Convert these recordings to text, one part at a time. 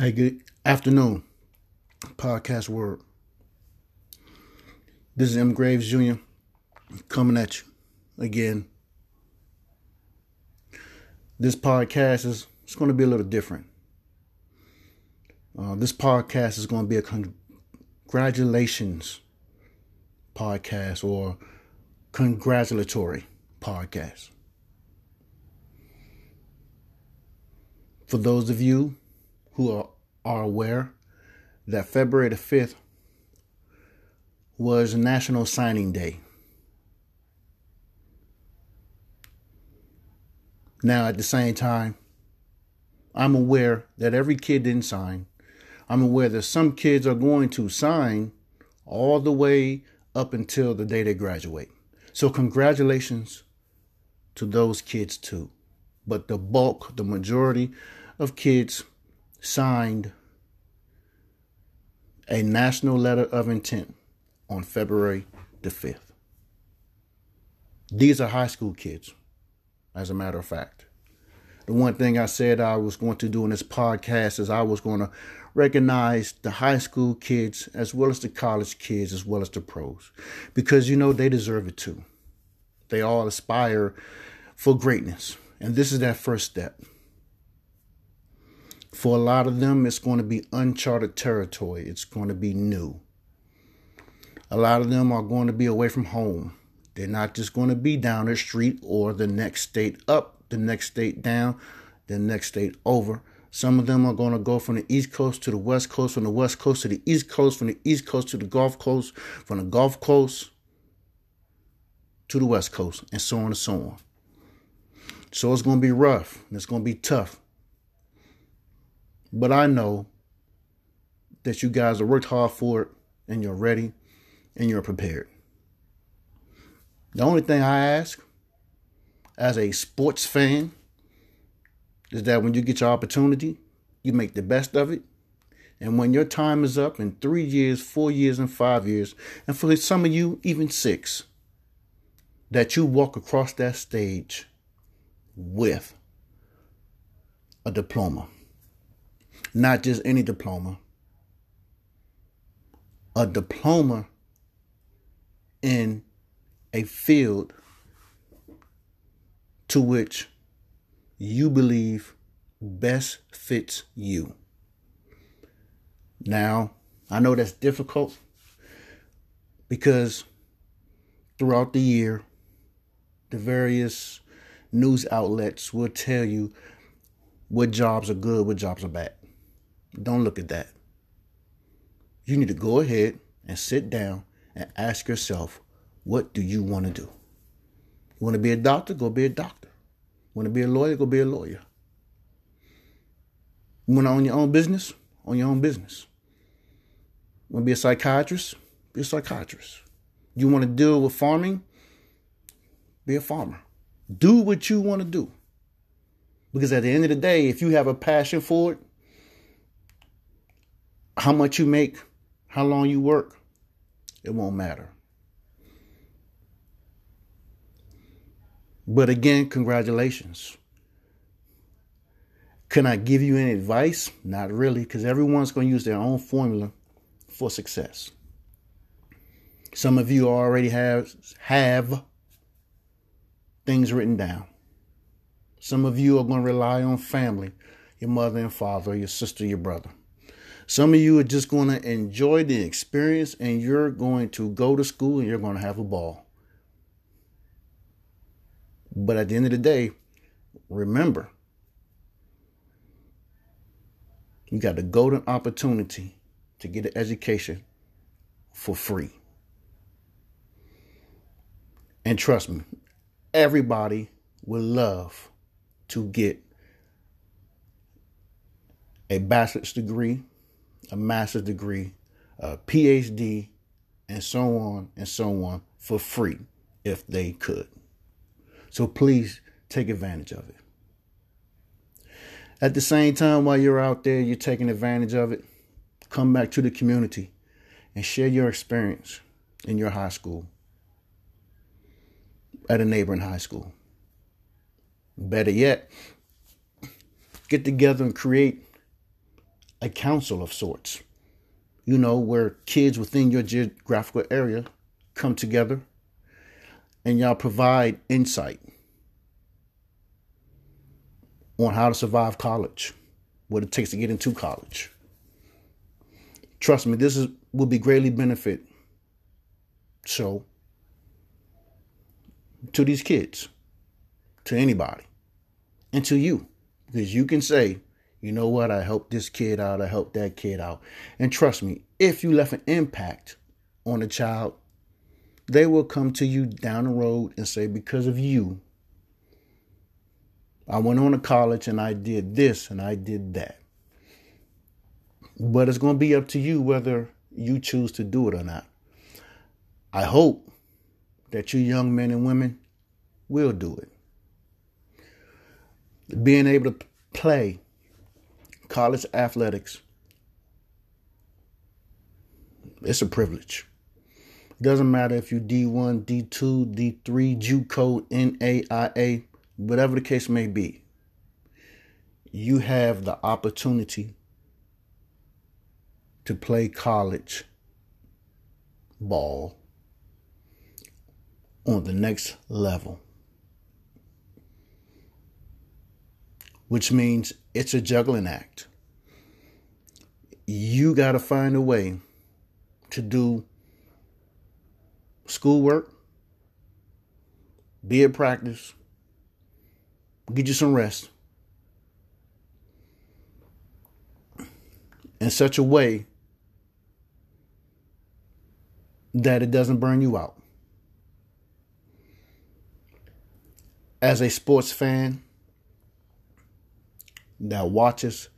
Hey, good afternoon, podcast world. This is M. Graves Jr. coming at you again. This podcast is it's going to be a little different. Uh, this podcast is going to be a congratulations podcast or congratulatory podcast. For those of you who are, are aware that February the 5th was National Signing Day. Now, at the same time, I'm aware that every kid didn't sign. I'm aware that some kids are going to sign all the way up until the day they graduate. So, congratulations to those kids too. But the bulk, the majority of kids signed a national letter of intent on February the 5th. These are high school kids, as a matter of fact. The one thing I said I was going to do in this podcast is I was going to recognize the high school kids as well as the college kids as well as the pros because you know they deserve it too. They all aspire for greatness, and this is that first step. For a lot of them, it's going to be uncharted territory. It's going to be new. A lot of them are going to be away from home. They're not just going to be down the street or the next state up, the next state down, the next state over. Some of them are going to go from the East Coast to the West Coast, from the West Coast to the East Coast, from the East Coast to the Gulf Coast, from the Gulf Coast to the West Coast, and so on and so on. So it's going to be rough and it's going to be tough. But I know that you guys have worked hard for it and you're ready and you're prepared. The only thing I ask as a sports fan is that when you get your opportunity, you make the best of it. And when your time is up in three years, four years, and five years, and for some of you, even six, that you walk across that stage with a diploma. Not just any diploma, a diploma in a field to which you believe best fits you. Now, I know that's difficult because throughout the year, the various news outlets will tell you what jobs are good, what jobs are bad. Don't look at that. You need to go ahead and sit down and ask yourself, what do you want to do? You want to be a doctor? Go be a doctor. You Want to be a lawyer? Go be a lawyer. You want to own your own business? Own your own business. You Want to be a psychiatrist? Be a psychiatrist. You want to deal with farming? Be a farmer. Do what you want to do. Because at the end of the day, if you have a passion for it, how much you make, how long you work, it won't matter. But again, congratulations. Can I give you any advice? Not really, because everyone's going to use their own formula for success. Some of you already have have things written down. Some of you are going to rely on family, your mother and father, your sister, your brother. Some of you are just going to enjoy the experience and you're going to go to school and you're going to have a ball. But at the end of the day, remember, you got the golden opportunity to get an education for free. And trust me, everybody would love to get a bachelor's degree a master's degree, a PhD, and so on and so on for free if they could. So please take advantage of it. At the same time, while you're out there, you're taking advantage of it, come back to the community and share your experience in your high school, at a neighboring high school. Better yet, get together and create a council of sorts, you know, where kids within your geographical area come together and y'all provide insight on how to survive college, what it takes to get into college. Trust me, this is will be greatly benefit so to these kids, to anybody, and to you. Because you can say, you know what, I helped this kid out, I helped that kid out. And trust me, if you left an impact on a child, they will come to you down the road and say, because of you, I went on to college and I did this and I did that. But it's going to be up to you whether you choose to do it or not. I hope that you young men and women will do it. Being able to play college athletics, it's a privilege. It Doesn't matter if you D1, D2, D3, JUCO, NAIA, whatever the case may be. You have the opportunity to play college ball on the next level. Which means it's a juggling act. You got to find a way to do schoolwork, be at practice, get you some rest in such a way that it doesn't burn you out. As a sports fan that watches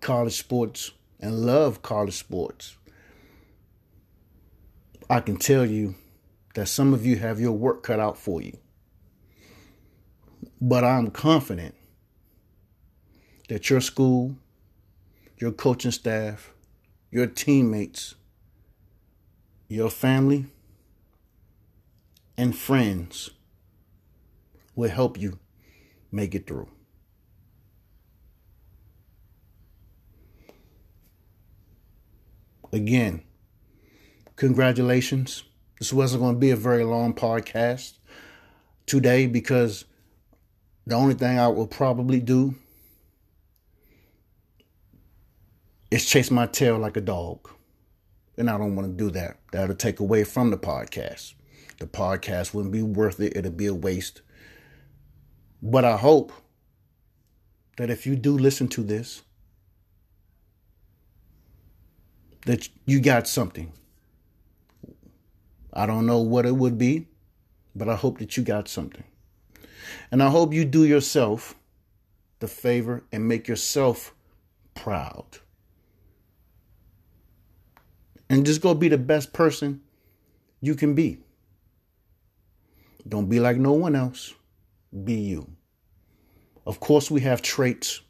college sports and love college sports, I can tell you that some of you have your work cut out for you. But I'm confident that your school, your coaching staff, your teammates, your family, and friends will help you make it through. Again, congratulations. This wasn't going to be a very long podcast today because the only thing I will probably do is chase my tail like a dog. And I don't want to do that. That'll take away from the podcast. The podcast wouldn't be worth it. It'll be a waste. But I hope that if you do listen to this, that you got something. I don't know what it would be, but I hope that you got something. And I hope you do yourself the favor and make yourself proud. And just go be the best person you can be. Don't be like no one else. Be you. Of course, we have traits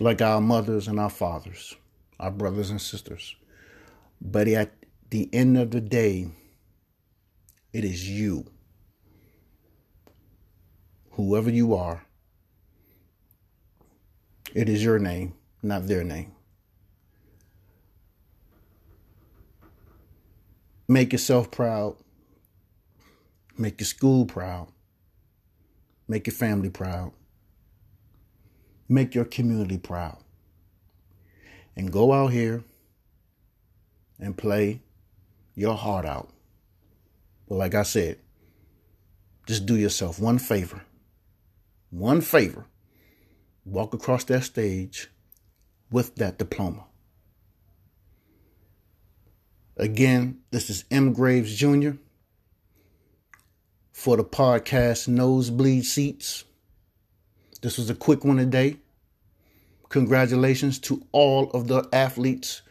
like our mothers and our fathers, our brothers and sisters. But at the end of the day, it is you. Whoever you are, it is your name, not their name. Make yourself proud. Make your school proud. Make your family proud. Make your community proud. And go out here and play your heart out. But like I said, just do yourself one favor. One favor. Walk across that stage with that diploma. Again, this is M. Graves Jr. for the podcast Nosebleed Seats. This was a quick one today. Congratulations to all of the athletes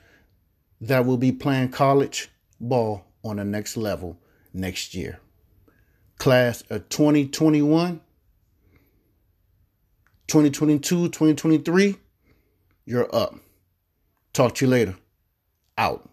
that will be playing college ball on the next level next year. Class of 2021, 2022, 2023, you're up. Talk to you later. Out.